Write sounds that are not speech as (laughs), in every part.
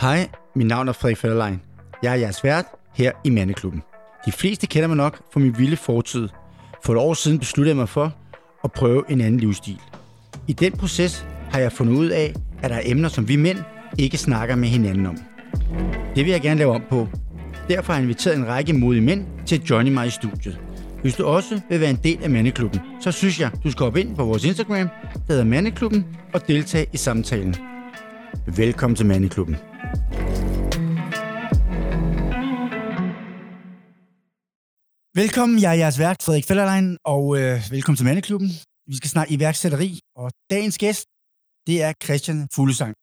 Hej, mit navn er Frederik Federlein. Jeg er jeres vært her i Mandeklubben. De fleste kender mig nok fra min vilde fortid. For et år siden besluttede jeg mig for at prøve en anden livsstil. I den proces har jeg fundet ud af, at der er emner, som vi mænd ikke snakker med hinanden om. Det vil jeg gerne lave om på. Derfor har jeg inviteret en række modige mænd til at joine mig i studiet. Hvis du også vil være en del af Mandeklubben, så synes jeg, du skal hoppe ind på vores Instagram, der hedder Mandeklubben, og deltage i samtalen. Velkommen til Mandeklubben. Velkommen, jeg er jeres vært, Frederik Fellerlein, og øh, velkommen til Mandeklubben. Vi skal snakke iværksætteri, og dagens gæst, det er Christian Fuglesang.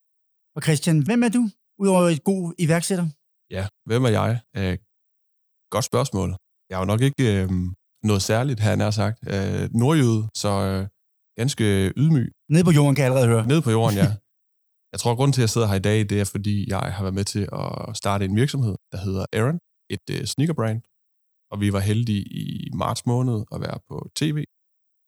Og Christian, hvem er du, udover et god iværksætter? Ja, hvem er jeg? Øh, godt spørgsmål. Jeg er jo nok ikke øh, noget særligt, har sagt. Øh, nordjyde, så øh, ganske ydmyg. Nede på jorden, kan jeg allerede høre. Nede på jorden, ja. (laughs) Jeg tror, at grunden til, at jeg sidder her i dag, det er, fordi jeg har været med til at starte en virksomhed, der hedder Aaron, et øh, sneakerbrand. Og vi var heldige i marts måned at være på tv,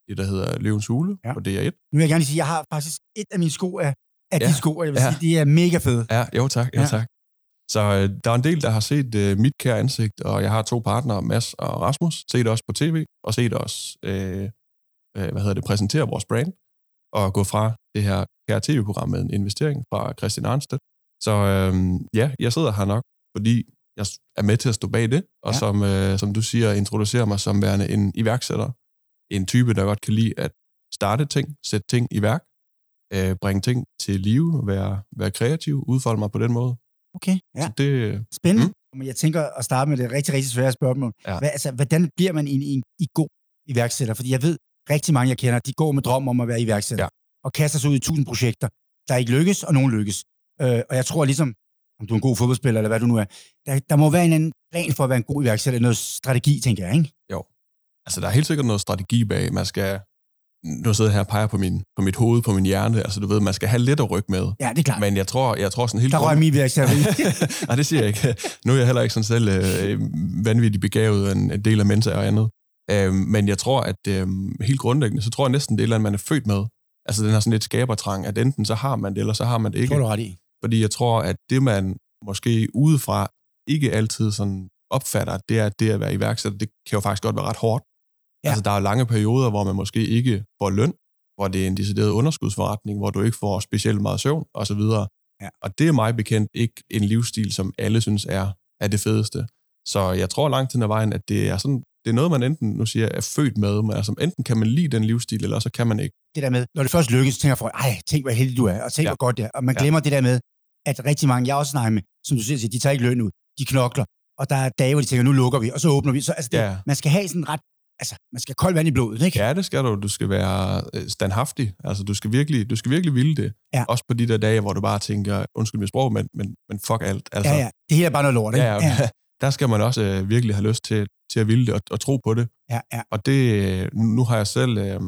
det der hedder Løvens Hule ja. på DR1. Nu vil jeg gerne sige, at jeg har faktisk et af mine sko af, af ja. de sko, og jeg vil ja. sige, de er mega fede. Ja, jo tak, jo ja. tak. Så øh, der er en del, der har set øh, mit kære ansigt, og jeg har to partnere, Mads og Rasmus, set os på tv, og set os, øh, øh, hvad hedder det, præsentere vores brand, og gå fra det her kære tv-program med en investering fra Christian Arnstedt. Så øh, ja, jeg sidder her nok, fordi jeg er med til at stå bag det, og ja. som, øh, som du siger, introducerer mig som værende en iværksætter. En type, der godt kan lide at starte ting, sætte ting i værk, øh, bringe ting til live, være, være kreativ, udfolde mig på den måde. Okay, ja. Så det, Spændende. Mm. Men jeg tænker at starte med det rigtig, rigtig svære spørgsmål. Ja. Hvad, altså, hvordan bliver man en, en, en god iværksætter? Fordi jeg ved, rigtig mange, jeg kender, de går med drøm om at være iværksætter. Ja. Og kaster sig ud i tusind projekter, der ikke lykkes, og nogen lykkes. Øh, og jeg tror ligesom, om du er en god fodboldspiller, eller hvad du nu er, der, der må være en anden plan for at være en god iværksætter, noget strategi, tænker jeg, ikke? Jo. Altså, der er helt sikkert noget strategi bag. Man skal, nu sidder jeg her og peger på, min, på mit hoved, på min hjerne, altså du ved, man skal have lidt at rykke med. Ja, det er klart. Men jeg tror, jeg tror sådan helt... Der røg min virksomhed. (laughs) Nej, det siger jeg ikke. Nu er jeg heller ikke sådan selv øh, vanvittigt begavet en, en del af mennesker og andet. Øh, men jeg tror, at øh, helt grundlæggende, så tror jeg næsten, det er eller man er født med. Altså den har sådan lidt skabertrang, at enten så har man det, eller så har man det ikke. Tror du ret i. Fordi jeg tror, at det man måske udefra ikke altid sådan opfatter, det er, at det at være iværksætter, det kan jo faktisk godt være ret hårdt. Ja. Altså, der er lange perioder, hvor man måske ikke får løn, hvor det er en decideret underskudsforretning, hvor du ikke får specielt meget søvn, osv. Ja. Og det er mig bekendt ikke en livsstil, som alle synes er, er det fedeste. Så jeg tror langt hen ad vejen, at det er sådan, det er noget, man enten, nu siger er født med, men altså enten kan man lide den livsstil, eller så kan man ikke. Det der med, når det først lykkes, så tænker folk, ej, tænk hvor heldig du er, og tænk ja. hvor godt det er. Og man glemmer ja. det der med, at rigtig mange, jeg også snakker med, som du siger, de tager ikke løn ud, de knokler, og der er dage, hvor de tænker, nu lukker vi, og så åbner vi. Så altså, det, ja. man skal have sådan ret altså, man skal kolde vand i blodet, ikke? Ja, det skal du. Du skal være øh, standhaftig. Altså, du skal virkelig, du skal virkelig ville det. Ja. Også på de der dage, hvor du bare tænker, undskyld mit sprog, men, men, men fuck alt. Altså, ja, ja. Det hele er bare noget lort, ikke? Ja, ja. Der skal man også øh, virkelig have lyst til, til at ville det og, og tro på det. Ja, ja. Og det, øh, nu har jeg selv, øh,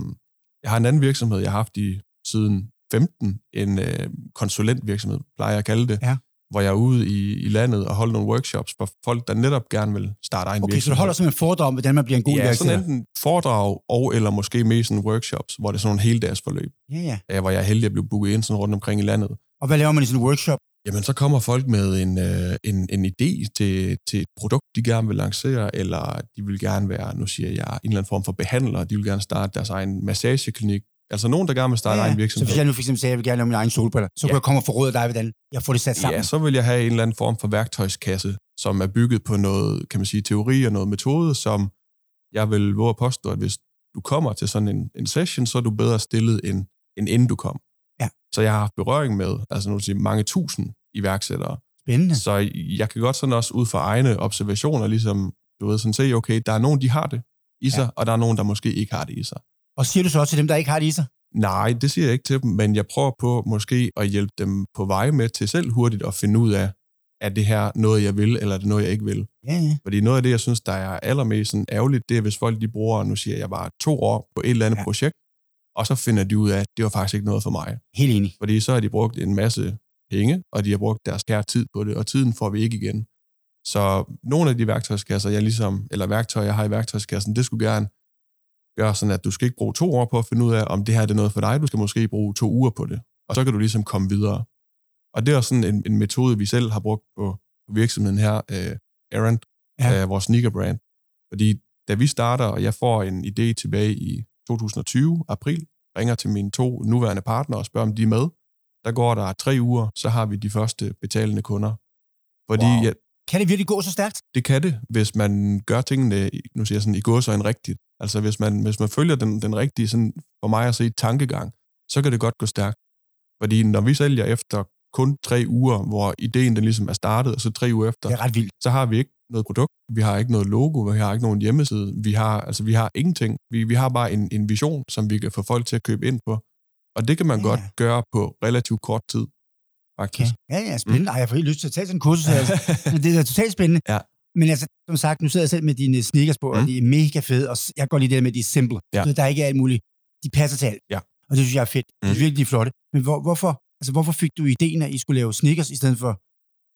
jeg har en anden virksomhed, jeg har haft i siden 15, en øh, konsulentvirksomhed, plejer jeg at kalde det. Ja hvor jeg er ude i, i landet og holder nogle workshops for folk, der netop gerne vil starte egen okay, virksomhed. Okay, så du holder simpelthen foredrag om, hvordan man bliver en god Ja, sådan enten foredrag og eller måske mere sådan workshops, hvor det er sådan nogle heldagsforløb. Ja, ja. Hvor jeg er heldig at blive booket ind sådan rundt omkring i landet. Og hvad laver man i sådan en workshop? Jamen, så kommer folk med en, øh, en, en idé til, til et produkt, de gerne vil lancere, eller de vil gerne være, nu siger jeg, en eller anden form for behandler. De vil gerne starte deres egen massageklinik, Altså nogen, der gerne vil starte ja, egen virksomhed. Så hvis jeg nu fik eksempel sagde, at jeg vil gerne lave min egen solbriller, så ja. kunne jeg komme og af dig, hvordan jeg får det sat sammen. Ja, så vil jeg have en eller anden form for værktøjskasse, som er bygget på noget, kan man sige, teori og noget metode, som jeg vil våge at påstå, at hvis du kommer til sådan en, en session, så er du bedre stillet, end, end inden du kom. Ja. Så jeg har haft berøring med, altså nu sige, mange tusind iværksættere. Spændende. Så jeg kan godt sådan også ud fra egne observationer, ligesom, du ved, sådan se, okay, der er nogen, de har det i sig, ja. og der er nogen, der måske ikke har det i sig. Og siger du så også til dem, der ikke har det i sig? Nej, det siger jeg ikke til dem, men jeg prøver på måske at hjælpe dem på vej med til selv hurtigt at finde ud af, er det her noget, jeg vil, eller er det noget, jeg ikke vil? Ja, ja. Fordi noget af det, jeg synes, der er allermest sådan ærgerligt, det er, hvis folk de bruger, nu siger jeg bare to år på et eller andet ja. projekt, og så finder de ud af, at det var faktisk ikke noget for mig. Helt enig. Fordi så har de brugt en masse penge, og de har brugt deres kære tid på det, og tiden får vi ikke igen. Så nogle af de værktøjskasser, jeg ligesom, eller værktøjer, jeg har i værktøjskassen, det skulle gerne gør sådan, at du skal ikke bruge to år på at finde ud af, om det her er noget for dig. Du skal måske bruge to uger på det. Og så kan du ligesom komme videre. Og det er også sådan en, en metode, vi selv har brugt på, virksomheden her, uh, Errant, ja. uh, vores sneaker-brand. Fordi da vi starter, og jeg får en idé tilbage i 2020, april, ringer til mine to nuværende partnere og spørger, om de er med. Der går der tre uger, så har vi de første betalende kunder. Fordi wow. jeg, kan det virkelig gå så stærkt? Det kan det, hvis man gør tingene, nu siger jeg sådan, i går så en rigtigt. Altså hvis man, hvis man følger den, den rigtige, sådan, for mig at se, tankegang, så kan det godt gå stærkt. Fordi når vi sælger efter kun tre uger, hvor ideen den ligesom er startet, og så tre uger efter, det er ret vildt. så har vi ikke noget produkt, vi har ikke noget logo, vi har ikke nogen hjemmeside, vi har, altså, vi har ingenting. Vi, vi har bare en, en vision, som vi kan få folk til at købe ind på. Og det kan man ja. godt gøre på relativt kort tid faktisk. Ja, ja, ja spændende. Mm. Ej, jeg får helt lyst til at tage sådan en kursus. altså. (laughs) det er totalt spændende. Ja. Men altså, som sagt, nu sidder jeg selv med dine sneakers på, mm. og de er mega fede, og jeg går lige det med, at de er simple. Ja. Så der er ikke alt muligt. De passer til alt. Ja. Og det synes jeg er fedt. Mm. Det er mm. virkelig flotte. Men hvor, hvorfor, altså, hvorfor fik du ideen, at I skulle lave sneakers i stedet for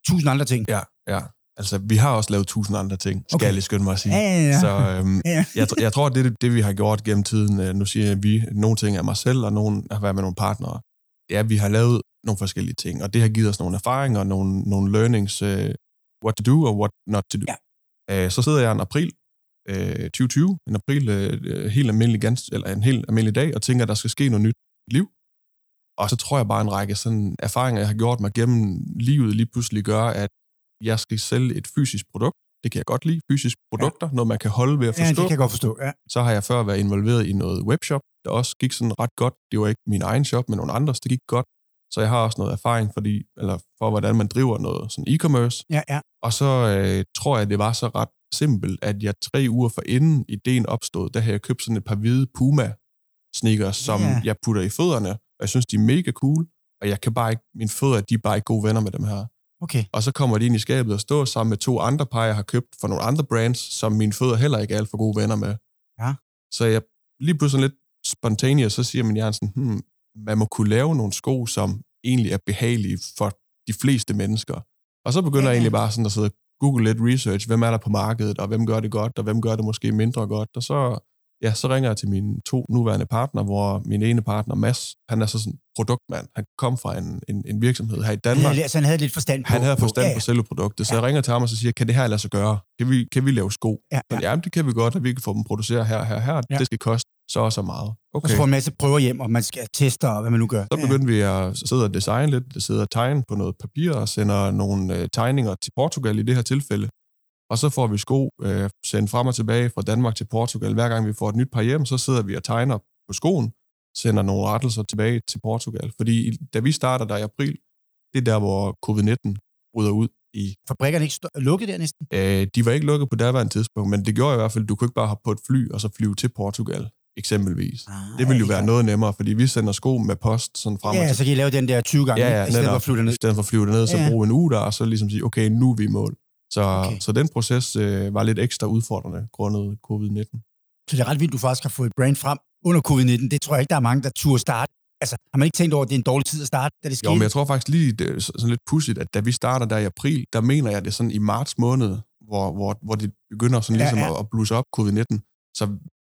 tusind andre ting? Ja, ja. Altså, vi har også lavet tusind andre ting, skal okay. jeg lige skynde mig at sige. Ja, ja, ja. Så øhm, (laughs) ja. jeg, jeg tror, det er det, det, vi har gjort gennem tiden. Øh, nu siger jeg, at vi, nogle ting er mig selv, og nogle har været med nogle partnere. Ja, vi har lavet nogle forskellige ting, og det har givet os nogle erfaringer, nogle, nogle learnings, uh, what to do og what not to do. Ja. Uh, så sidder jeg en april uh, 2020, en april uh, helt almindelig, gans, eller en helt almindelig dag, og tænker, at der skal ske noget nyt i liv. Og så tror jeg bare, en række sådan erfaringer, jeg har gjort mig gennem livet, lige pludselig gør, at jeg skal sælge et fysisk produkt. Det kan jeg godt lide, fysiske produkter, ja. noget man kan holde ved at forstå. Ja, det kan jeg godt forstå, ja. Så har jeg før været involveret i noget webshop, der også gik sådan ret godt. Det var ikke min egen shop, men nogle andres, det gik godt. Så jeg har også noget erfaring fordi, eller for, hvordan man driver noget sådan e-commerce. Ja, ja. Og så øh, tror jeg, det var så ret simpelt, at jeg tre uger for inden ideen opstod, der havde jeg købt sådan et par hvide Puma sneakers, som ja. jeg putter i fødderne, og jeg synes, de er mega cool, og jeg kan bare ikke, mine fødder, de er bare ikke gode venner med dem her. Okay. Og så kommer de ind i skabet og står sammen med to andre par, jeg har købt for nogle andre brands, som mine fødder heller ikke er alt for gode venner med. Ja. Så jeg lige pludselig lidt spontaneous, så siger min hjerne sådan, hmm, man må kunne lave nogle sko, som egentlig er behagelige for de fleste mennesker. Og så begynder ja. jeg egentlig bare sådan at sidde og google lidt research, hvem er der på markedet, og hvem gør det godt, og hvem gør det måske mindre godt. Og så, ja, så ringer jeg til mine to nuværende partner, hvor min ene partner, Mads, han er så sådan produktmand. Han kom fra en, en, en virksomhed her i Danmark. Han havde, så han havde lidt forstand på Han havde forstand på, ja, på selve produktet. Så ja. jeg ringer til ham og så siger, kan det her lade sig gøre? Kan vi, kan vi lave sko? Ja, ja. Jamen, det kan vi godt, at vi kan få dem produceret her, her, her. Ja. Det skal koste så og så meget. Okay. Og så får en masse prøver hjem, og man skal teste, og hvad man nu gør. Så begyndte vi at sidde og designe lidt, sidde og tegne på noget papir, og sender nogle øh, tegninger til Portugal i det her tilfælde. Og så får vi sko øh, sendt frem og tilbage fra Danmark til Portugal. Hver gang vi får et nyt par hjem, så sidder vi og tegner på skoen, sender nogle rettelser tilbage til Portugal. Fordi da vi starter der i april, det er der, hvor covid-19 bryder ud i... Fabrikkerne ikke lukket der næsten? Øh, de var ikke lukket på daværende tidspunkt, men det gjorde i hvert fald, at du kunne ikke bare hoppe på et fly og så flyve til Portugal eksempelvis. Ah, det ville jo være noget nemmere, fordi vi sender sko med post sådan frem Ja, og så kan I lave den der 20 gange, ja, ja, i stedet for at flyve ned. I stedet for at flyve ned, så ja. bruge en uge der, og så ligesom sige, okay, nu er vi i mål. Så, okay. så den proces øh, var lidt ekstra udfordrende grundet covid-19. Så det er ret vildt, du faktisk har fået et brand frem under covid-19. Det tror jeg ikke, der er mange, der turde starte. Altså, har man ikke tænkt over, at det er en dårlig tid at starte, da det skete? Jo, men jeg tror faktisk lige, det er sådan lidt pudsigt, at da vi starter der i april, der mener jeg, det er sådan i marts måned, hvor, hvor, hvor det begynder sådan ligesom ja, ja. at bluse op covid-19. Så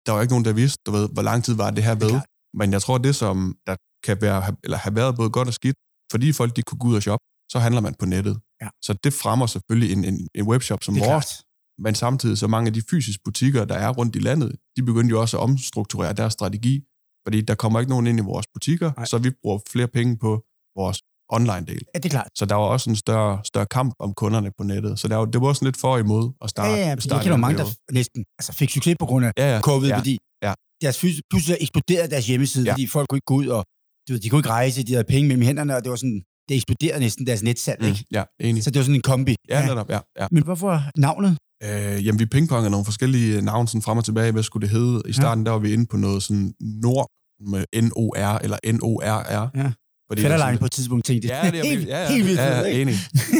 der var ikke nogen, der vidste, du ved, hvor lang tid var det her ved. Men jeg tror, det som der kan være, eller have været både godt og skidt, fordi folk de kunne gå ud og shoppe, så handler man på nettet. Ja. Så det fremmer selvfølgelig en, en, en webshop som vores. Men samtidig så mange af de fysiske butikker, der er rundt i landet, de begyndte jo også at omstrukturere deres strategi, fordi der kommer ikke nogen ind i vores butikker, Nej. så vi bruger flere penge på vores online-del. Ja, det er klart. Så der var også en større, større kamp om kunderne på nettet. Så der var, det var også lidt for imod at starte. Ja, ja, ja jeg kender mange, der næsten altså, fik succes på grund af ja, ja, covid, ja, fordi ja. deres pludselig eksploderede deres hjemmeside, ja. fordi folk kunne ikke gå ud, og du ved, de kunne ikke rejse, de havde penge mellem hænderne, og det var sådan, det eksploderede næsten deres netsalg, mm, ikke? Ja, enig. Så det var sådan en kombi. Ja, netop, ja. ja. Men hvorfor navnet? Øh, jamen, vi pingpongede nogle forskellige navne sådan frem og tilbage. Hvad skulle det hedde? I starten, ja. der var vi inde på noget sådan Nord med N-O-R eller N-O-R-R. Ja. Fordi Fætterlejen på et tidspunkt tænkte, ja, det er (laughs) helt, ja, ja, helt vildt. Ja, ja, enig.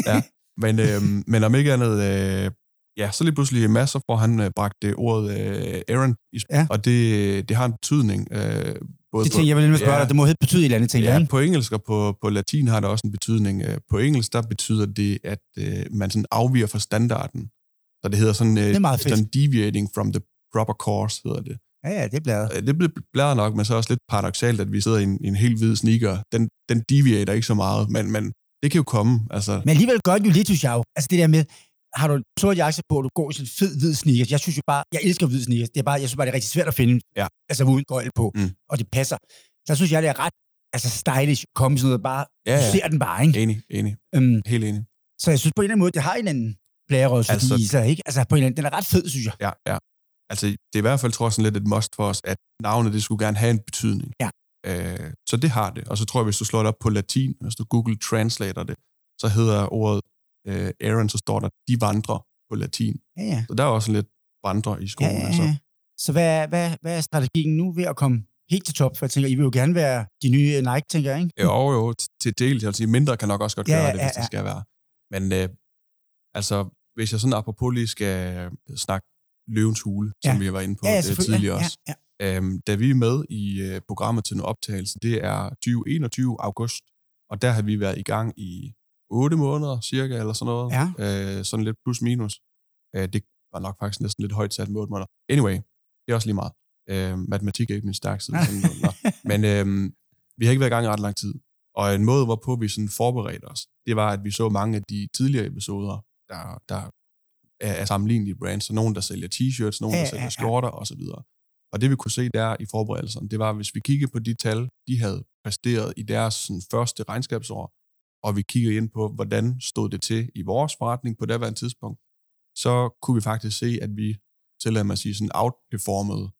Ja. (laughs) Men, øh, men om ikke andet, øh, ja, så lige pludselig masser, hvor han øh, bragte ordet øh, Aaron, i ja. og det, det har en betydning. Øh, både det tænker jeg vil spørge ja, dig, det må helt betyde et eller andet, tænker ja, på engelsk og på, på latin har det også en betydning. Øh, på engelsk, der betyder det, at øh, man sådan afviger fra standarden. Så det hedder sådan, øh, det er meget sådan deviating from the proper course, hedder det. Ja, ja, det er blæret. Øh, det blæret nok, men så også lidt paradoxalt, at vi sidder i en, i en helt hvid sneaker. Den, den deviater ikke så meget, men, men det kan jo komme. Altså, Men alligevel gør den jo lidt, synes jeg. Altså det der med, har du en sort jakke på, og du går i sådan en fed hvid sneakers. Jeg synes jo bare, jeg elsker hvid sneakers. Det er bare, jeg synes bare, det er rigtig svært at finde, Ja. altså uden gøjl på, Mm. og det passer. Der synes jeg, det er ret altså stylish at komme sådan noget, bare, Ja, du ja. ser den bare, ikke? enig, enig. Øhm, Helt enig. så jeg synes på en eller anden måde, det har en anden blærerød Altså- sig, ikke? Altså på en eller anden, den er ret fed, synes jeg. Ja, ja. Altså, det er i hvert fald, tror jeg, sådan lidt et must for os, at navnet, det skulle gerne have en betydning. Ja. Øh, så det har det. Og så tror jeg, hvis du slår det op på latin, hvis du Google Translator det, så hedder ordet øh, Aaron, så står der, de vandrer på latin. Ja, ja. Så der er også lidt vandre i ja, skolen. ja, Altså. ja. Så hvad, hvad, hvad er strategien nu ved at komme helt til top? For jeg tænker, I vil jo gerne være de nye Nike, tænker jeg, ikke? Jo, jo, til del. Altså, mindre kan nok også godt Ja, gøre ja, det, ja, hvis det ja. skal være. Men øh, altså, hvis jeg sådan apropos lige skal snakke løvens hule, Ja. som vi været inde på Ja, ja, øh, tidligere ja, også. ja, Øhm, da vi er med i øh, programmet til en optagelse, det er 2021 august, og der har vi været i gang i 8 måneder cirka, eller sådan noget. Ja. Øh, sådan lidt plus minus. Øh, det var nok faktisk næsten lidt højt sat med 8 måneder. Anyway, det er også lige meget. Øh, matematik er ikke min stærk side. Sådan noget. Nå. Men øh, vi har ikke været i gang i ret lang tid. Og en måde, hvorpå vi sådan forberedte os, det var, at vi så mange af de tidligere episoder, der, der er, er sammenlignelige brands. Så nogen, der sælger t-shirts, nogen, Ja, der ja, sælger ja. skjorter osv. Og det vi kunne se der i forberedelserne, det var, hvis vi kiggede på de tal, de havde præsteret i deres sådan, første regnskabsår, og vi kiggede ind på, hvordan stod det til i vores forretning på det tidspunkt, så kunne vi faktisk se, at vi, tillader mig at sige, sådan outperformede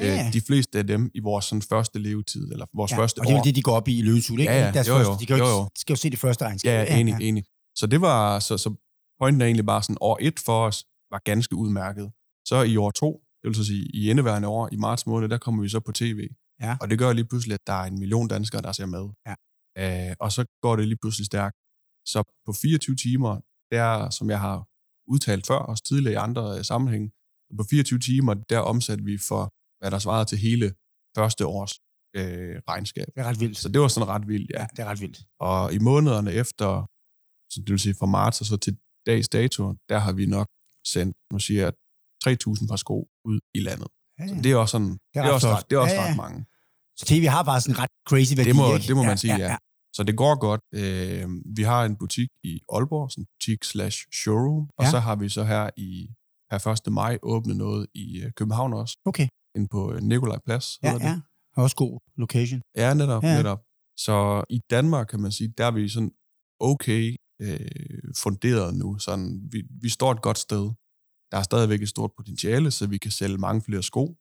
Ja. øh, de fleste af dem i vores sådan, første levetid, eller vores ja. første Og det er år. det, de går op i i hule, ikke? Ja, ja. Deres Jo, jo. første, de kan jo, Jo, ikke, jo. skal jo se det første regnskab. Ja, ja, enig, enig. Så det var, så, så pointen er egentlig bare sådan, år et for os var ganske udmærket. Så i år to, det vil så sige i indeværende år, i marts måned, der kommer vi så på tv. Ja. Og det gør lige pludselig, at der er en million danskere, der ser med. Ja. Øh, og så går det lige pludselig stærkt. Så på 24 timer, der som jeg har udtalt før, også tidligere i andre øh, sammenhænge, på 24 timer, der omsatte vi for, hvad der svarede til hele første års øh, regnskab. Det er ret vildt. Så det var sådan ret vildt, ja. Ja, det er ret vildt. Og i månederne efter, så det vil sige fra marts og så til dags dato, der har vi nok sendt, nu siger jeg, 3.000 par sko ud i landet. Ja, Så ja. det er også sådan, det er, ret også, flot. ret, det er også Ja, ja. ret mange. Så TV har bare sådan ret crazy værdi, Det må, ikke? det må man sige, ja. Så det går godt. Øh, vi har en butik i Aalborg, sådan en butik slash showroom, og Ja. så har vi så her i per 1. maj åbnet noget i øh, København også, Okay, inde på øh, Nikolaj Plads. ja, det. ja. Også god location. Ja, netop, Ja. ja. netop. Så i Danmark, kan man sige, der er vi sådan okay øh, funderet nu. Sådan, vi, vi står et godt sted. Der er stadigvæk et stort potentiale, så vi kan sælge mange flere sko.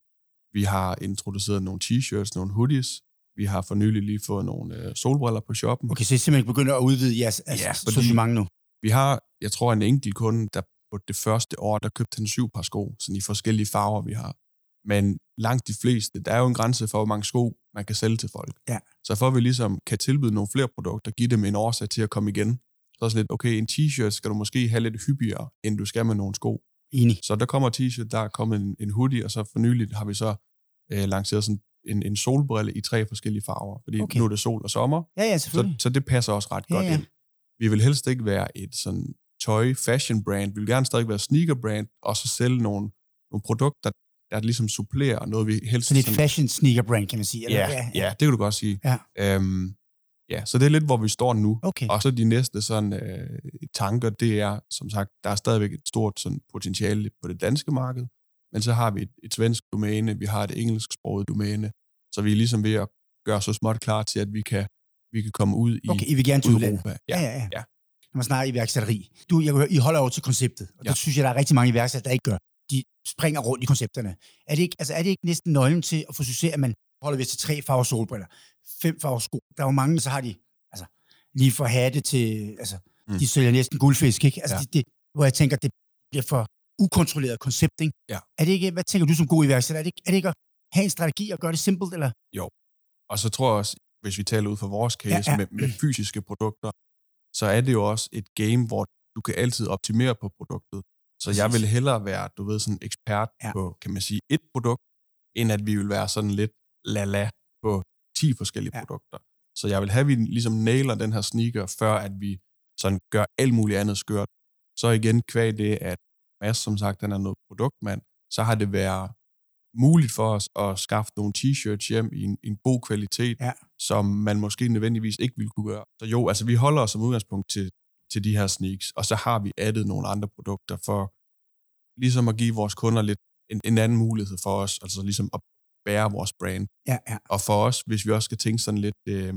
Vi har introduceret nogle t-shirts, nogle hoodies. Vi har for nylig lige fået nogle øh, solbriller på shoppen. Okay, så I simpelthen begynder at udvide jeres altså, Ja, sortiment nu. Vi har, jeg tror, en enkelt kunde, der på det første år, der købte han syv par sko, sådan i forskellige farver, vi har. Men langt de fleste, der er jo en grænse for, hvor mange sko man kan sælge til folk. Ja. Så for at vi ligesom kan tilbyde nogle flere produkter, give dem en årsag til at komme igen, så er det sådan lidt, okay, en t-shirt skal du måske have lidt hyppigere, end du skal med nogle sko. Enig. Så der kommer t-shirt, der er kommet en, en hoodie, og så for nyligt har vi så øh, lanceret sådan en, en solbrille i tre forskellige farver, fordi Okay. nu er det sol og sommer, Ja, ja, så, så det passer også ret Ja, godt ja. ind. Vi vil helst ikke være et sådan tøj fashion brand. Vi vil gerne stadig være sneaker brand, og så sælge nogle, nogle produkter, der ligesom supplerer noget, vi helst... Sådan et fashion sneaker brand, kan man sige. eller? ja, ja, det kan du godt sige. Ja. Øhm, ja, så det er lidt, hvor vi står nu. Okay. Og så de næste sådan, øh, tanker, det er, som sagt, der er stadigvæk et stort sådan, potentiale på det danske marked, men så har vi et, et svensk domæne, vi har et engelsksproget domæne, så vi er ligesom ved at gøre så småt klar til, at vi kan, vi kan komme ud i Okay, I vil gerne til. Europa. Ja, ja, ja. ja. Når man snakker iværksætteri. Du, jeg kan høre, I holder over til konceptet, og ja. Ja. det synes jeg, der er rigtig mange iværksættere, der ikke gør. De springer rundt i koncepterne. Er det ikke, altså, er det ikke næsten nøglen til at få succes, at man holder ved til tre farver solbriller, fem farver sko? Der er jo mange, så har de, altså, lige fra hatte til, altså, mm. De sælger næsten guldfisk, ikke? Altså, Ja. det, det, hvor jeg tænker, det bliver for ukontrolleret koncept, ikke? Ja. Er det ikke, hvad tænker du som god iværksætter? Er det, ikke, er det ikke at have en strategi og gøre det simpelt, eller? Og så tror jeg også, hvis vi taler ud fra vores case Ja, ja. Med, med fysiske produkter, så er det jo også et game, hvor du kan altid optimere på produktet. Så jeg vil hellere være, du ved, sådan ekspert ja. på, kan man sige, et produkt, end at vi vil være sådan lidt la-la på 10 forskellige Ja. produkter. Så jeg vil have, at vi ligesom nailer den her sneaker, før at vi sådan gør alt muligt andet skørt. Så igen kvæg det, at Mads, som sagt, han er noget produktmand, så har det været muligt for os at skaffe nogle t-shirts hjem i en, en god kvalitet, Ja. som man måske nødvendigvis ikke ville kunne gøre. Så jo, altså vi holder os som udgangspunkt til, til de her sneaks, og så har vi addet nogle andre produkter for ligesom at give vores kunder lidt en, en anden mulighed for os, altså ligesom at bære vores brand. Ja, ja. Og for os, hvis vi også skal tænke sådan lidt øh,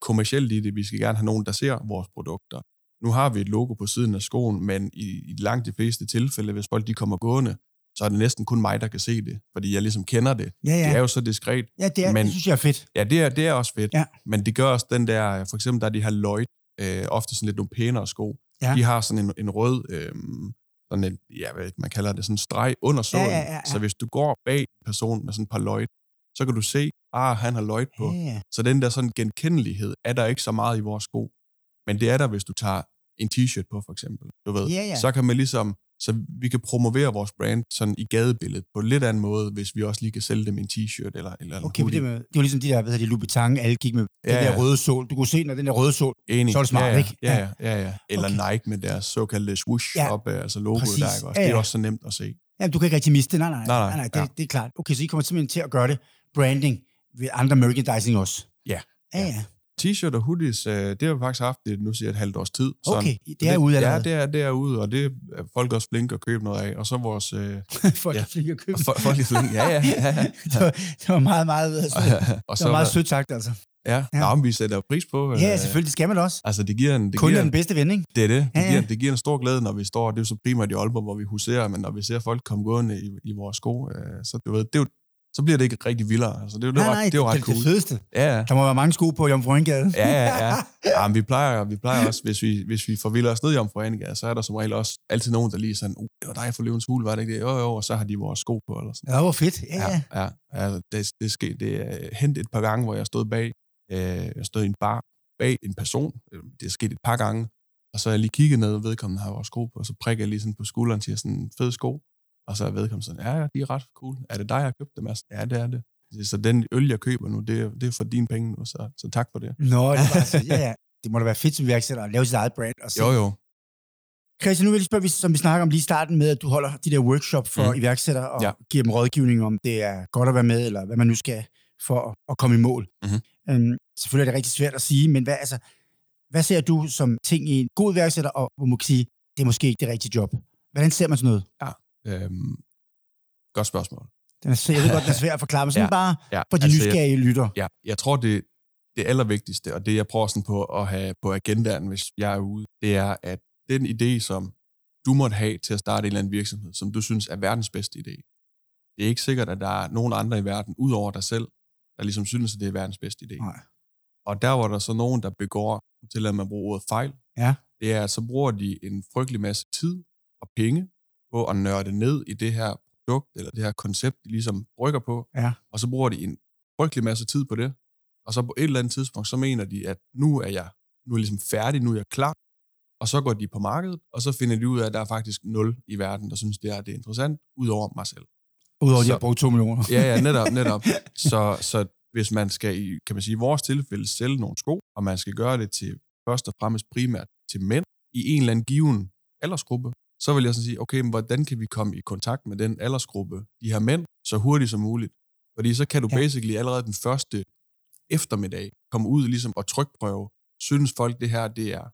kommercielt i det, vi skal gerne have nogen, der ser vores produkter. Nu har vi et logo på siden af skoen, men i, i langt de fleste tilfælde, hvis folk de kommer gående, så er det næsten kun mig, der kan se det, fordi jeg ligesom kender det. Ja, ja. Det er jo så diskret. ja det, er, men- det synes jeg er fedt. Ja, det er, det er også fedt. Ja. Men det gør også den der, for eksempel der er de her Lloyd, øh, ofte sådan lidt nogle pænere sko. Ja. De har sådan en, en rød, øh, sådan en, ja, hvad man kalder det, sådan en streg under sålen. ja, ja, ja. Så hvis du går bag en person med sådan et par Lloyd, så kan du se, ah, han har Lloyd på. Ja, ja. Så den der sådan genkendelighed er der ikke så meget i vores sko. Men det er der, hvis du tager en t-shirt på, for eksempel. Du ved, Ja, ja. så kan man ligesom, så vi kan promovere vores brand sådan i gadebilledet på en lidt anden måde, hvis vi også lige kan sælge dem en t-shirt eller, eller en Okay, hoodie. det, med, det var ligesom de der, hvad hedder det, Louboutin, alle gik med ja, Ja, den der ja. røde sol. Du kunne se, når den der røde sol, Enig. Så er det smart, ja, ja, ikke? Ja, ja, ja. ja. Eller Okay. Nike med deres såkaldte swoosh Ja, ja, op, altså logoet præcis. der, ikke også? Ja, Det er ja. også så nemt at se. ja, du kan ikke rigtig miste det. Nej, nej, Nej, nej, nej, det, ja. det, er klart. Okay, så I kommer simpelthen til at gøre det branding ved andre merchandising også. Ja. Ja, ja. T-shirt og hoodies, øh, det har vi faktisk haft det, nu siger jeg et halvt års tid. Okay, det er ude allerede. Ja, det er, det er ude, og det er folk også flinke at købe noget af. Og så vores... Øh, (laughs) Folk Ja. ja. fik at købe. og folk, folk er flinke. Ja, ja, ja. ja. (laughs) det, var, det var meget, meget, sødt. (laughs) og det var meget sødt sagt, altså. Ja, Ja. ja. Nå, vi sætter pris på. øh, Ja, selvfølgelig, det skal man også. Altså, det giver en... Det Kun giver er den en, bedste ven, ikke? det er det. Det, Ja, ja. giver, det giver en stor glæde, når vi står... Det er jo så primært i Aalborg, hvor vi huserer, men når vi ser folk komme gående i, i vores sko, øh, så, du ved, det er jo, så bliver det ikke rigtig vildere. Altså, det, er det, nej, ret, nej, det er jo ret det, cool. det fedeste. Ja, ja. Der må være mange sko på Jomfru Anegade. Ja, ja, ja. (laughs) ja men vi plejer, vi plejer også, hvis vi, hvis vi forvilder os ned i Omforeningen, så er der som regel også altid nogen, der lige sådan, uh, det var dig for løvens hule, var det ikke det? Jo, jo, og så har de vores sko på, eller sådan. Ja, hvor fedt. Ja, ja. Ja. Altså, det, det, sker, det er hent et par gange, hvor jeg stod bag, øh, jeg stod i en bar bag en person, Øh, det er sket et par gange, og så er jeg lige kigget ned, og vedkommende har vores sko på, og så prikker jeg lige sådan på skulderen, siger sådan, en fed sko, og så er vedkommende sådan, ja, ja, de er ret cool. Er det dig, jeg har købt dem? Altså, ja, det er det. Så den øl, jeg køber nu, det er, det er for dine penge nu, så, så tak for det. Nå, det, var, altså, ja, ja. det må da være fedt som iværksætter at lave sit eget brand. Og se. Jo, jo. Christian, nu vil jeg spørge, som vi snakker om lige i starten med, at du holder de der workshop for mm. Iværksættere og ja. Ja. giver dem rådgivning om, det er godt at være med, eller hvad man nu skal for at, komme i mål. Mhm. Øhm, selvfølgelig er det rigtig svært at sige, men hvad, altså, hvad ser du som ting i en god iværksætter, og hvor man kan sige, det er måske ikke det rigtige job? Hvordan ser man sådan noget? Øhm, godt spørgsmål. Den er, svær- jeg ved godt, den er svært at forklare, men (laughs) sådan ja. Bare Ja, for de altså, jeg- nysgerrige lytter. Ja, jeg tror, det, det allervigtigste, og det jeg prøver sådan på at have på agendaen, hvis jeg er ude, det er, at den idé, som du måtte have til at starte en eller anden virksomhed, som du synes er verdens bedste idé, det er ikke sikkert, at der er nogen andre i verden, ud over dig selv, der ligesom synes, at det er verdens bedste idé. Nej. Og der var der så nogen, der begår, til at man bruger ordet fejl, Ja. det er, at så bruger de en frygtelig masse tid og penge på at nørde ned i det her produkt, eller det her koncept, de ligesom rykker på, Ja. og så bruger de en frygtelig masse tid på det, og så på et eller andet tidspunkt, så mener de, at nu er jeg, nu er jeg ligesom færdig, nu er jeg klar, og så går de på markedet, og så finder de ud af, at der er faktisk nul i verden, der synes, det er, det er interessant, udover mig selv. Udover, at Så- har brugt to millioner. Ja, ja, netop, (laughs) netop. Så, så hvis man skal, i, kan man sige, i vores tilfælde sælge nogle sko, og man skal gøre det til først og fremmest primært til mænd i en eller anden given aldersgruppe, så vil jeg sådan sige, okay, men hvordan kan vi komme i kontakt med den aldersgruppe, de her mænd, så hurtigt som muligt? Fordi så kan du Ja. basically allerede den første eftermiddag komme ud ligesom og trykprøve, synes folk det her, det er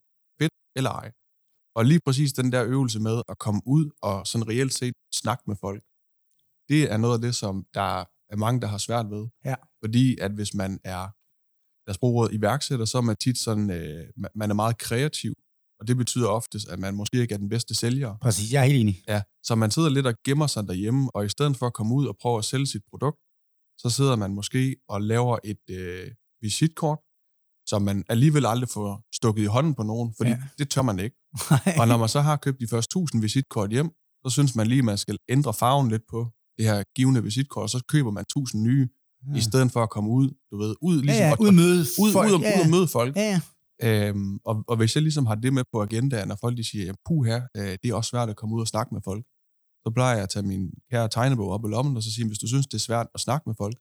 fedt eller ej? Og lige præcis den der øvelse med at komme ud og sådan reelt set snakke med folk, det er noget af det, som der er mange, der har svært ved. Ja. Fordi at hvis man er, lad os bruge ordet iværksætter, så er man tit sådan, øh, ma- man er meget kreativ. Og det betyder oftest, at man måske ikke er den bedste sælger. Præcis, jeg er helt enig. Ja, så man sidder lidt og gemmer sig derhjemme, og i stedet for at komme ud og prøve at sælge sit produkt, så sidder man måske og laver et øh, visitkort, som man alligevel aldrig får stukket i hånden på nogen, fordi Ja. ja. det tør man ikke. (laughs) Og når man så har købt de første 1000 visitkort hjem, så synes man lige, at man skal ændre farven lidt på det her givende visitkort, og så køber man 1000 nye, ja. i stedet for at komme ud, du ved, ud, ja, ligesom, ja, og- ud og møde ud, folk. ud, og, ja, ud og møde folk. Ja, ja. Øhm, og, og hvis jeg ligesom har det med på agendaen, og folk de siger, at puh her, øh, det er også svært at komme ud og snakke med folk, så plejer jeg at tage min kære tegnebog op i lommen, og så sige, hvis du synes, det er svært at snakke med folk,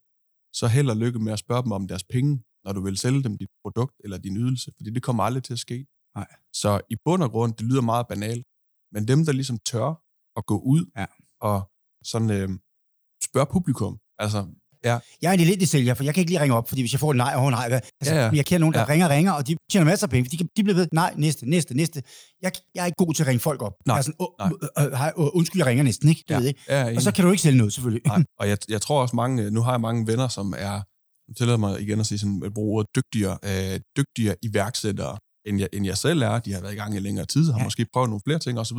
så held og lykke med at spørge dem om deres penge, når du vil sælge dem dit produkt eller din ydelse, fordi det kommer aldrig til at ske. Nej. Så i bund og grund, det lyder meget banalt, men dem, der ligesom tør at gå ud Ja. og sådan øh, spørge publikum. Altså, ja. Jeg er en elendig sælger, for jeg kan ikke lige ringe op, fordi hvis jeg får et nej og nej, hvad? Altså, Ja, ja. Jeg kender nogen, der Ja. ringer og ringer, og de tjener masser af penge. De, kan, de bliver ved, nej, næste, næste, næste. Jeg, jeg er ikke god til at ringe folk op. Nej, Jeg er sådan, åh, nej. øh, øh, undskyld, jeg ringer næsten, ikke? Du Ja. ved, ikke? ja Og så kan du ikke sælge noget, selvfølgelig. Nej, (laughs) og jeg, jeg tror også mange, nu har jeg mange venner, som er, nu tillader mig igen at sige sådan, at bruge ordet dygtigere, øh, dygtigere iværksættere, end jeg, end jeg selv er. De har været i gang i længere tid, har ja. måske prøvet nogle flere ting osv.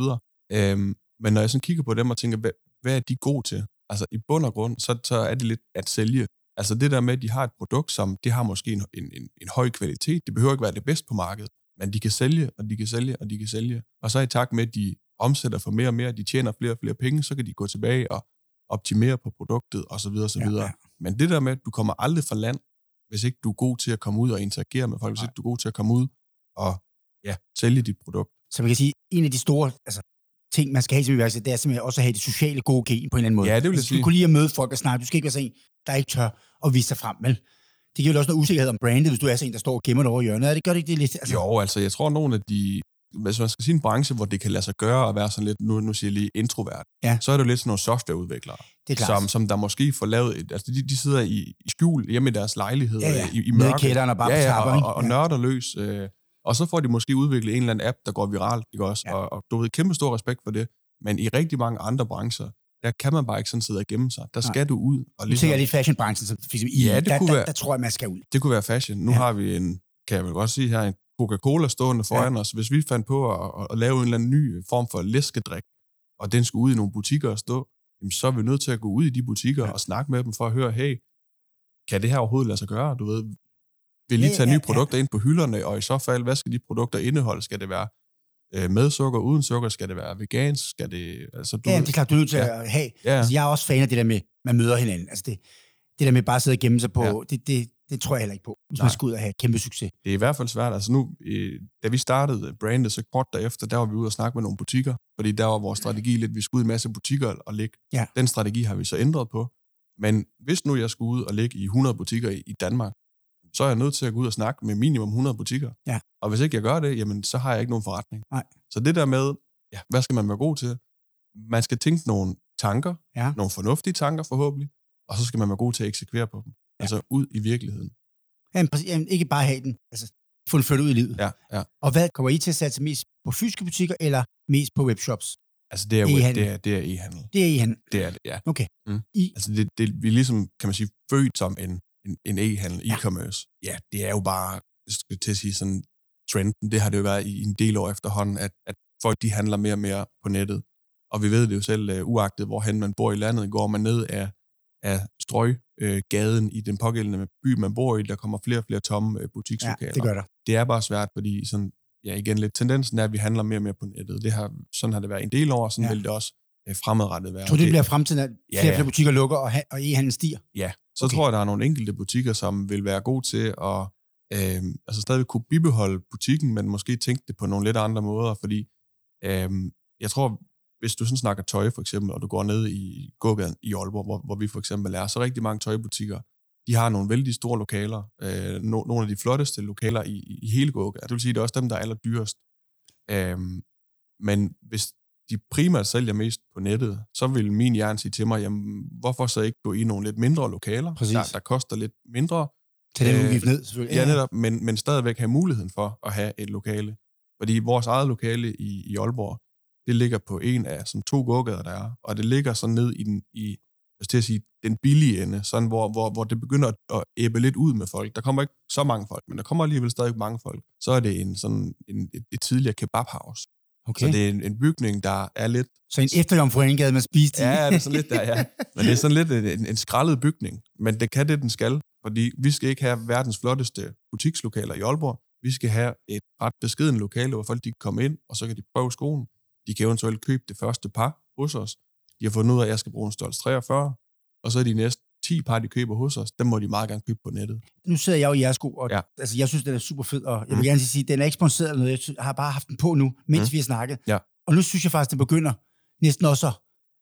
Øhm, men når jeg sådan kigger på dem og tænker, hvad, hvad er de gode til? Altså i bund og grund, så, så er det lidt at sælge. Altså det der med, at de har et produkt, som det har måske en, en, en, en høj kvalitet. Det behøver ikke være det bedste på markedet, men de kan sælge, og de kan sælge, og de kan sælge. Og så i takt med, at de omsætter for mere og mere, de tjener flere og flere penge, så kan de gå tilbage og optimere på produktet osv. osv. Ja, Ja. Men det der med, at du kommer aldrig fra land, hvis ikke du er god til at komme ud og interagere med folk, hvis Nej. ikke du er god til at komme ud og ja, sælge dit produkt. Så man kan sige, en af de store altså, ting, man skal have som iværksætter, det er simpelthen også at have det sociale gode gen på en eller anden måde. Ja, det vil jeg altså, Du sige. kunne lide at møde folk og snakke. Du skal ikke være sådan en, der ikke tør at vise sig frem, vel? Det giver jo også noget usikkerhed om brandet, hvis du er sådan en, der står og gemmer det over i hjørnet. Er det gør det ikke det lidt? Altså, jo, altså jeg tror, nogle af de... Hvis man skal sige en branche, hvor det kan lade sig gøre at være sådan lidt, nu, nu siger jeg lige introvert, Ja. så er det jo lidt sådan nogle softwareudviklere, det er klart. som, som der måske får lavet... Et, altså de, de sidder i, i skjul hjemme i deres lejlighed, Ja, ja. i, i Nede i mørke. kælderen og bare ja, ja, og, og, og nørder løs. Øh, og så får de måske udviklet en eller anden app, der går viralt, ikke også? Ja. Og, og du ved, kæmpe stor respekt for det. Men i rigtig mange andre brancher, der kan man bare ikke sådan sidde og gemme sig. Der Nej. skal du ud. Og Nu tænker lidt fashionbranchen, som for i, Ja, det der, kunne der, være- der, tror jeg, man skal ud. det kunne være fashion. Nu Ja. har vi en, kan jeg vel godt sige her, en Coca-Cola stående foran ja. os. Hvis vi fandt på at, at, at lave en eller anden ny form for læskedrik, og den skulle ud i nogle butikker og stå, jamen, så er vi nødt til at gå ud i de butikker ja. og snakke med dem for at høre, hey, kan det her overhovedet lade sig gøre? Du ved, vil I tage nye produkter ind på hylderne, og i så fald, hvad skal de produkter indeholde? Skal det være øh, med sukker, uden sukker? Skal det være vegansk? Skal det, altså, du Ja, det er klart, du er nødt til Ja. at have. ja. Altså, jeg er også fan af det der med, man møder hinanden. Altså, det, det der med bare at sidde og gemme sig på, Ja. det, det, det tror jeg heller ikke på, hvis man Nej. skal ud og have kæmpe succes. det er i hvert fald svært. Altså nu, øh, da vi startede brandet så kort derefter, der var vi ude og snakke med nogle butikker, fordi der var vores strategi lidt, vi skulle ud i en masse butikker og ligge. Ja. Den strategi har vi så ændret på. Men hvis nu jeg skulle ud og ligge i 100 butikker i, i Danmark, så er jeg nødt til at gå ud og snakke med minimum 100 butikker. Ja. Og hvis ikke jeg gør det, jamen så har jeg ikke nogen forretning. Nej. Så det der med, ja, hvad skal man være god til? Man skal tænke nogle tanker, Ja. nogle fornuftige tanker forhåbentlig, og så skal man være god til at eksekvere på dem. Ja. Altså ud i virkeligheden. Jamen, jamen, ikke bare have den, altså få den ført ud i livet. Ja, ja. Og hvad kommer I til at satse mest på fysiske butikker, eller mest på webshops? Altså det er, E-handel. det er, det er e-handel. Det er I han. Det er det, ja. Okay. Mm. I, Altså det, det, vi er ligesom, kan man sige, født som en, en, en e-handel, Ja. e-commerce. Ja, det er jo bare, jeg til at sige sådan, trenden, det har det jo været i en del år efterhånden, at, at folk de handler mere og mere på nettet. Og vi ved det jo selv, uh, uagtet hvorhen man bor i landet, går man ned af, af strøgaden uh, gaden i den pågældende by, man bor i, der kommer flere og flere tomme ja, butikslokaler. det gør der. det er bare svært, fordi sådan, ja, igen lidt, tendensen er, at vi handler mere og mere på nettet. Det har, sådan har det været en del år, og sådan Ja. ja. vil det også øh, fremadrettet være. Tror du, det bliver fremtiden, at Ja, flere og ja. flere butikker lukker, og, og e-handlen stiger? Ja, så Okay. tror jeg, der er nogle enkelte butikker, som vil være gode til at øh, altså stadig kunne bibeholde butikken, men måske tænke det på nogle lidt andre måder, fordi øh, jeg tror, hvis du sådan snakker tøj for eksempel, og du går ned i gågaden i Aalborg, hvor, hvor vi for eksempel er, så rigtig mange tøjbutikker, de har nogle vældig store lokaler, øh, no, nogle af de flotteste lokaler i, i- hele gågaden. Det vil sige, det er også dem, der er allerdyrest. Øh, men hvis de primært sælger mest på nettet, så vil min hjerne sige til mig, jamen, hvorfor så ikke gå i nogle lidt mindre lokaler, Præcis. der, der koster lidt mindre, Tag den Øh, udgift ned, selvfølgelig. ja, netop, men, men stadigvæk have muligheden for at have et lokale. Fordi vores eget lokale i, i Aalborg, det ligger på en af sådan to gågader, der er, og det ligger så ned i, den, i skal til at sige, den billige ende, sådan hvor, hvor, hvor det begynder at, at æbbe lidt ud med folk. Der kommer ikke så mange folk, men der kommer alligevel stadig mange folk. Så er det en, sådan, en, et, et tidligere kebabhouse. Okay. Så det er en, en bygning, der er lidt Så en efterjomfruengade, man spiste i. Ja, det er sådan lidt der, ja. Men det er sådan lidt en, en skrællet bygning. Men det kan det, den skal. Fordi vi skal ikke have verdens flotteste butikslokaler i Aalborg. Vi skal have et ret beskeden lokale, hvor folk de kan komme ind, og så kan de prøve skoen. De kan eventuelt købe det første par hos os. De har fundet ud af, at jeg skal bruge en størrelse 43, og så er de næste 10 par, de køber hos os, dem må de meget gerne købe på nettet. nu sidder jeg jo i jeres sko, og ja. Altså, jeg synes, den er super fed, og jeg vil Mm. gerne sige, at den er ikke sponsoreret eller noget. Jeg har bare haft den på nu, mens Mm. vi har snakket. Ja. Og nu synes jeg faktisk, den begynder næsten også at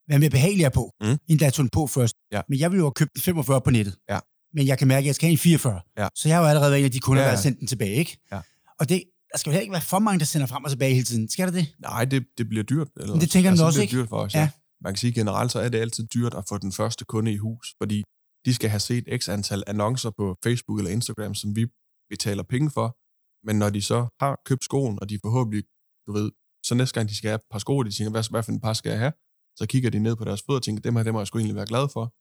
være mere behageligere på, Mm. end da jeg tog den på først. Ja. Men jeg ville jo have købt en 45 på nettet. Ja. Men jeg kan mærke, at jeg skal have en 44. Ja. Så jeg har jo allerede været en af de kunder, Ja, der ja. har sendt den tilbage, ikke? Ja. Og det, der skal jo heller ikke være for mange, der sender frem og tilbage hele tiden. Skal der det? Nej, det, det bliver dyrt. Eller, Men det tænker jeg altså, også, det ikke? bliver dyrt for os, Ja. ja. man kan sige generelt, så er det altid dyrt at få den første kunde i hus, fordi de skal have set x antal annoncer på Facebook eller Instagram, som vi betaler penge for, men når de så har købt skoen, og de forhåbentlig, du ved, så næste gang de skal have et par sko, de tænker, hvad, hvad for en par skal jeg have? Så kigger de ned på deres fødder og tænker, dem her, dem må jeg sgu egentlig være glad for.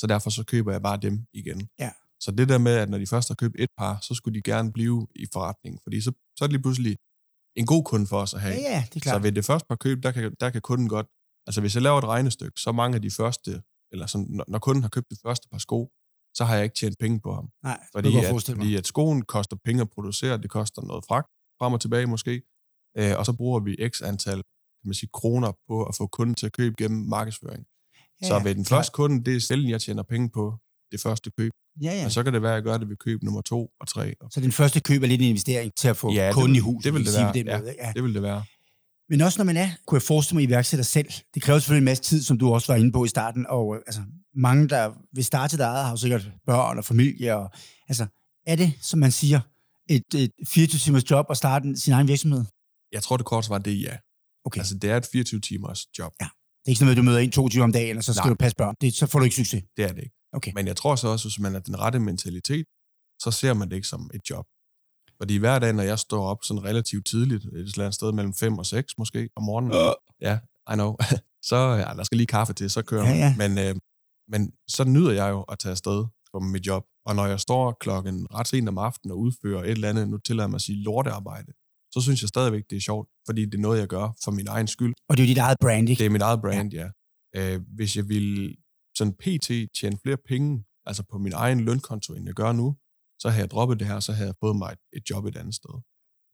Så derfor så køber jeg bare dem igen. Ja. Så det der med, at når de først har købt et par, så skulle de gerne blive i forretningen, fordi så, så er det lige pludselig en god kunde for os at have. Ja, ja, det er klart. Så ved det første par køb, der kan, der kan kunden godt, altså hvis jeg laver et regnestykke, så mange af de første, eller sådan, når, når kunden har købt det første par sko, så har jeg ikke tjent penge på ham. Nej, Fordi, det at, fordi at skoen koster penge at producere, det koster noget fragt, frem og tilbage måske, øh, og så bruger vi x antal kan man sige, kroner på at få kunden til at købe gennem markedsføring. Ja, så ved den klart. første kunde, det er sjældent, jeg tjener penge på det første køb. Ja, ja. Men så kan det være, at jeg gør det ved køb nummer to og tre. Og Så den første køb er lidt en investering til at få Ja, det kunden vil- i hus. det vil det sige være. Ja. ja. det vil det være. Men også når man er, kunne jeg forestille mig, iværksætter selv. Det kræver selvfølgelig en masse tid, som du også var inde på i starten. Og øh, altså, mange, der vil starte sit eget, har jo sikkert børn og familie. Og, altså, er det, som man siger, et, et 24-timers job at starte sin egen virksomhed? Jeg tror, det kort svar det er ja. Okay. Altså, det er et 24-timers job. Ja. Det er ikke sådan noget, du møder en to timer om dagen, og så skal Nej. du passe børn. Det, så får du ikke succes. Det er det ikke. Okay. Men jeg tror så også, hvis man er den rette mentalitet, så ser man det ikke som et job. Fordi hver dag, når jeg står op sådan relativt tidligt, et eller andet sted mellem 5 og 6 måske om morgenen, Øh. ja, I know, (laughs) så ja, der skal lige kaffe til, så kører Ja, ja. Men, øh, men så nyder jeg jo at tage afsted på mit job. Og når jeg står klokken ret sent om aftenen og udfører et eller andet, nu tillader jeg mig at sige lortearbejde, så synes jeg stadigvæk, det er sjovt, fordi det er noget, jeg gør for min egen skyld. Og det er jo dit eget brand, ikke? Det er mit eget brand, ja. ja. Øh, hvis jeg ville sådan pt. tjene flere penge, altså på min egen lønkonto, end jeg gør nu, så havde jeg droppet det her, så havde jeg fået mig et, et job et andet sted.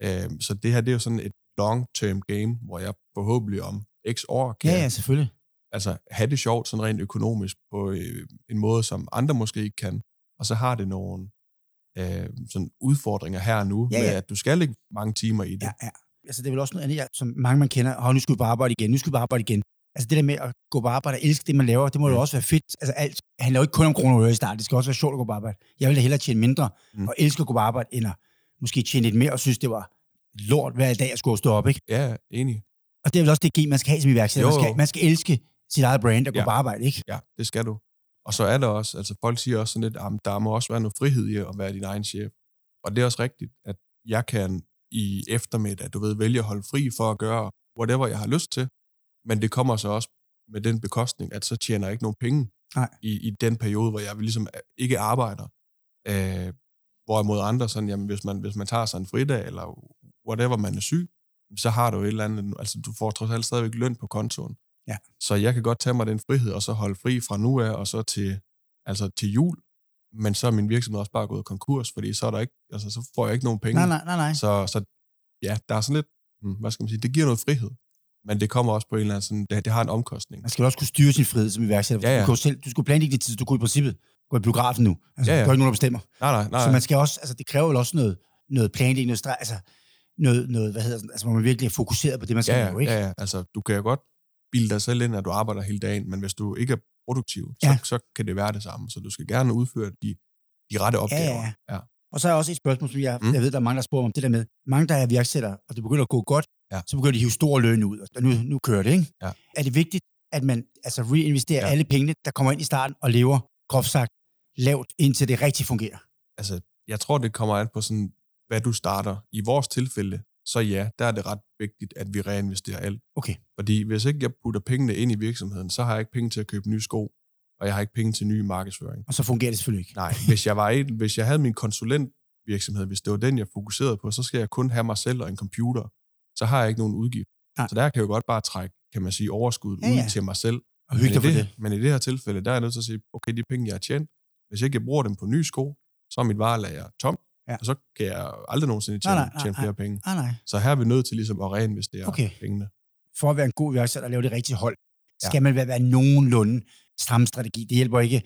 Øh, så det her, det er jo sådan et long-term game, hvor jeg forhåbentlig om x år kan Ja, ja, selvfølgelig. altså, have det sjovt sådan rent økonomisk på øh, en måde, som andre måske ikke kan. Og så har det nogle øh, sådan udfordringer her og nu, Ja, ja, med at du skal lægge mange timer i det. Ja, ja. Altså, det er vel også noget andet, jeg, som mange man kender. Og nu skal vi på arbejde igen, nu skal vi på arbejde igen. Altså det der med at gå på arbejde og elske det, man laver, det må jo Mm. også være fedt. Altså alt handler jo ikke kun om kroner og øre i starten. Det skal også være sjovt at gå på arbejde. Jeg ville da hellere tjene mindre Mm. og elske at gå på arbejde, end at måske tjene lidt mere og synes, det var lort hver dag at skulle stå op. Ikke? ja enig. Og det er vel også det gen, man skal have som iværksætter. Man skal, man skal elske sit eget brand og gå Ja. på arbejde. Ikke? Ja, det skal du. Og så er der også, altså folk siger også sådan lidt, at der må også være noget frihed i at være din egen chef. Og det er også rigtigt, at jeg kan i eftermiddag, du ved, vælge at holde fri for at gøre whatever jeg har lyst til. Men det kommer så også med den bekostning, at så tjener jeg ikke nogen penge Nej. i, i den periode, hvor jeg ligesom ikke arbejder. Øh, hvorimod andre sådan, jamen hvis man, hvis man tager sig en fridag, eller whatever man er syg, så har du et eller andet, altså du får trods alt stadigvæk løn på kontoen. Ja. Så jeg kan godt tage mig den frihed, og så holde fri fra nu af, og så til, altså til jul, men så er min virksomhed også bare gået konkurs, fordi så, er der ikke, altså, så får jeg ikke nogen penge. Nej, nej, nej, nej. Så, så ja, der er sådan lidt, hmm, hvad skal man sige, det giver noget frihed, men det kommer også på en eller anden sådan, det, det har en omkostning. Man skal også kunne styre sin frihed som iværksætter. Ja, ja. Du, jo selv, du skulle planlægge dit tid, du kunne i princippet gå i biografen nu. Altså, Ja, ja. Der er ikke nogen, der bestemmer. Nej, nej, nej. Så man skal også, altså det kræver jo også noget, noget planlægning, noget, altså noget, noget, hvad hedder altså hvor man virkelig er fokuseret på det, man skal ja, lave, ikke? ja, ja, altså du kan jo godt bilde dig selv ind, at du arbejder hele dagen, men hvis du ikke er produktiv, så, Ja. så kan det være det samme. Så du skal gerne udføre de, de rette opgaver. ja. ja. Og så er også et spørgsmål, som jeg, mm. jeg ved, der er mange, der spørger om det der med, mange der er iværksættere, og det begynder at gå godt, Ja. så begynder de at hive store løn ud, og nu, nu kører det, ikke? Ja. Er det vigtigt, at man altså reinvesterer Ja. alle pengene, der kommer ind i starten, og lever, groft sagt, lavt, indtil det rigtig fungerer? altså, jeg tror, det kommer an på sådan, hvad du starter. I vores tilfælde, så ja, der er det ret vigtigt, at vi reinvesterer alt. Okay. Fordi hvis ikke jeg putter pengene ind i virksomheden, så har jeg ikke penge til at købe nye sko, og jeg har ikke penge til ny markedsføring. Og så fungerer det selvfølgelig ikke. Nej, hvis jeg, var et, hvis jeg havde min konsulentvirksomhed, hvis det var den, jeg fokuserede på, så skal jeg kun have mig selv og en computer. Så har jeg ikke nogen udgift. Nej. Så der kan jeg jo godt bare trække, kan man sige, overskuddet Ja, ud ja. til mig selv. Og for i det. men i det her tilfælde, der er jeg nødt til at sige, okay, de penge, jeg har tjent, hvis ikke jeg bruger dem på nye sko, så er mit varelager tom, Ja. og så kan jeg aldrig nogensinde tjene, Nej, nej, nej, tjene nej. flere penge. Ah, nej. Så her er vi nødt til ligesom at reinvestere Okay. pengene. For at være en god iværksætter og lave det rigtige hold, Ja. skal man være, være nogenlunde stram strategi. Det hjælper ikke,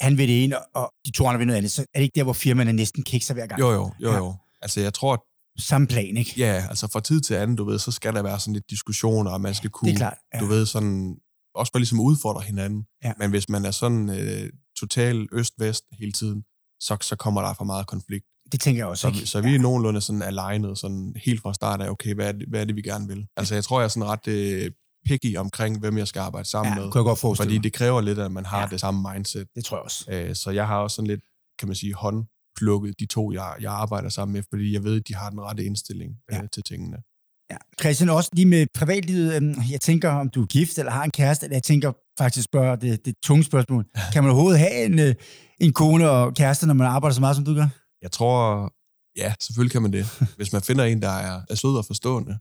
han vil det ene, og de to andre vil noget andet. Så er det ikke der, hvor firmaerne næsten kikser hver gang. Jo, jo, jo, Ja. jo. Altså, jeg tror, Samme plan, ikke? ja, altså fra tid til anden, du ved, så skal der være sådan lidt diskussioner, og man skal kunne Det er klart. Ja. du ved, sådan, også for ligesom udfordre hinanden. Ja. Men hvis man er sådan øh, total øst-vest hele tiden, så, så kommer der for meget konflikt. Det tænker jeg også, Så, ikke? vi- så vi er nogenlunde sådan alignet, sådan helt fra start af, okay, hvad er, det, hvad er det, vi gerne vil? Altså, jeg tror, jeg er sådan ret øh, picky omkring, hvem jeg skal arbejde sammen Ja, med. kunne jeg godt forestille Fordi det kræver lidt, at man har Ja. det samme mindset. Det tror jeg også. Øh, så jeg har også sådan lidt, kan man sige, håndplukket de to, jeg, jeg arbejder sammen med, fordi jeg ved, at de har den rette indstilling Ja. ja. til tingene. Ja. Christian, også lige med privatlivet. øhm, Jeg tænker, om du er gift eller har en kæreste, eller jeg tænker faktisk spørge det, det tunge spørgsmål. (laughs) Kan man overhovedet have en, øh, en kone og kæreste, når man arbejder så meget, som du gør? Jeg tror, ja, selvfølgelig kan man det. (laughs) Hvis man finder en, der er, er sød og forstående,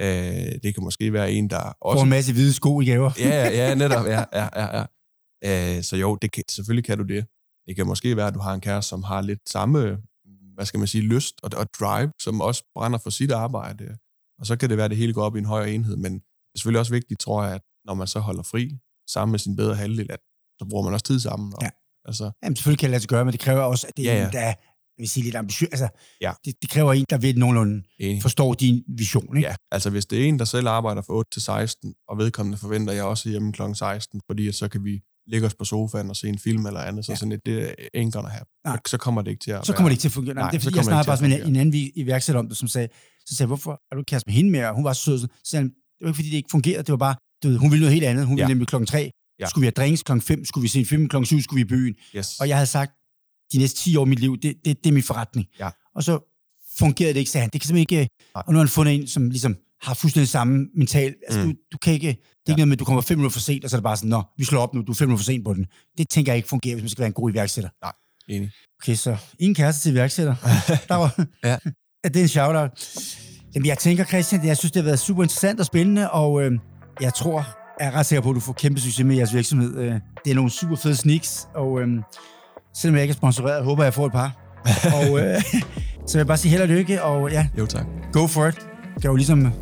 øh, det kan måske være en, der Får også... en masse hvide sko i gaver. Ja, ja, ja, netop, (laughs) ja, ja, ja, ja. Øh, så jo, det kan, selvfølgelig kan du det. Det kan måske være, at du har en kæreste, som har lidt samme, hvad skal man sige, lyst og, og drive, som også brænder for sit arbejde. Og så kan det være, at det hele går op i en højere enhed, men det er selvfølgelig også vigtigt, tror jeg, at når man så holder fri sammen med sin bedre halvdel, at så bruger man også tid sammen. Og, Ja. Altså, Jamen, selvfølgelig kan det lade sig gøre, men det kræver også, at det er Ja, ja, ja. en, der er, vil sige, lidt ambitiøs. Altså, Ja. det, det, kræver en, der ved nogenlunde enig. forstår din vision. Ikke? Ja, altså hvis det er en, der selv arbejder fra 8 til 16, og vedkommende forventer jeg også hjemme kl. 16, fordi så kan vi ligge os på sofaen og se en film eller andet, så Ja. sådan et, det er ain't gonna happen. Så kommer det ikke til at Så kommer det ikke til at fungere. Nej, Nej, det er fordi, jeg snakkede ikke faktisk med en, en anden iværksætter om det, som sagde, så sagde hvorfor er du kæreste med hende mere? Hun var så sød. Så sagde han, det var ikke fordi, det ikke fungerede. Det var bare, du ved, hun ville noget helt andet. Hun ville Ja. nemlig klokken 3. Ja. Skulle vi have drinks klokken 5, skulle vi se en film klokken 7, skulle vi i byen. Yes. Og jeg havde sagt, de næste 10 år af mit liv, det, det, det er min forretning. Ja. Og så fungerede det ikke, sagde han. Det kan simpelthen ikke... Nej. Og nu har han fundet en, som ligesom har fuldstændig samme mental. Altså, Mm. du, du kan ikke... Det er Ja. ikke noget med, at du kommer fem minutter for sent, og så er det bare sådan, nå, vi slår op nu, du er fem minutter for sent på den. Det tænker jeg ikke fungerer, hvis man skal være en god iværksætter. Enig. Okay, så ingen kæreste til iværksætter. (laughs) Der var, Ja. ja. Det er en shout-out. Jamen, jeg tænker, Christian, jeg synes, det har været super interessant og spændende, og øh, jeg tror, jeg er ret sikker på, at du får kæmpe succes med jeres virksomhed. Øh, det er nogle super fede sneaks, og øh, selvom jeg ikke er sponsoreret, håber jeg, får et par. (laughs) og øh, (laughs) så vil jeg bare sige held og lykke, og ja, Jo, tak. go for it. Kan jo ligesom...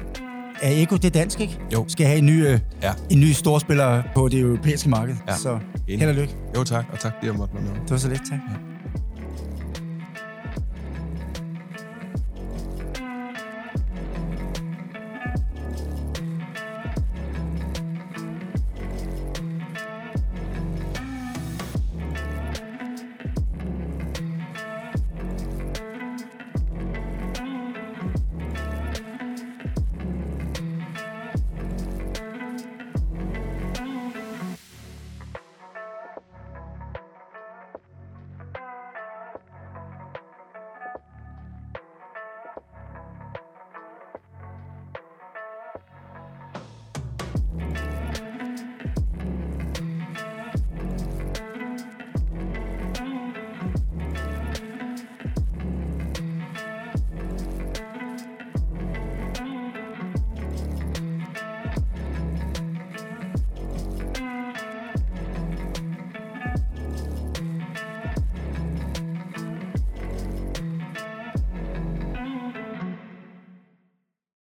Er Eko det dansk, ikke? Jo. Skal have en ny, øh, Ja. en ny storspiller på det europæiske marked. Ja. Så held og lykke. Jo, tak. Og tak, fordi jeg måtte være med. Det var så lidt, tak.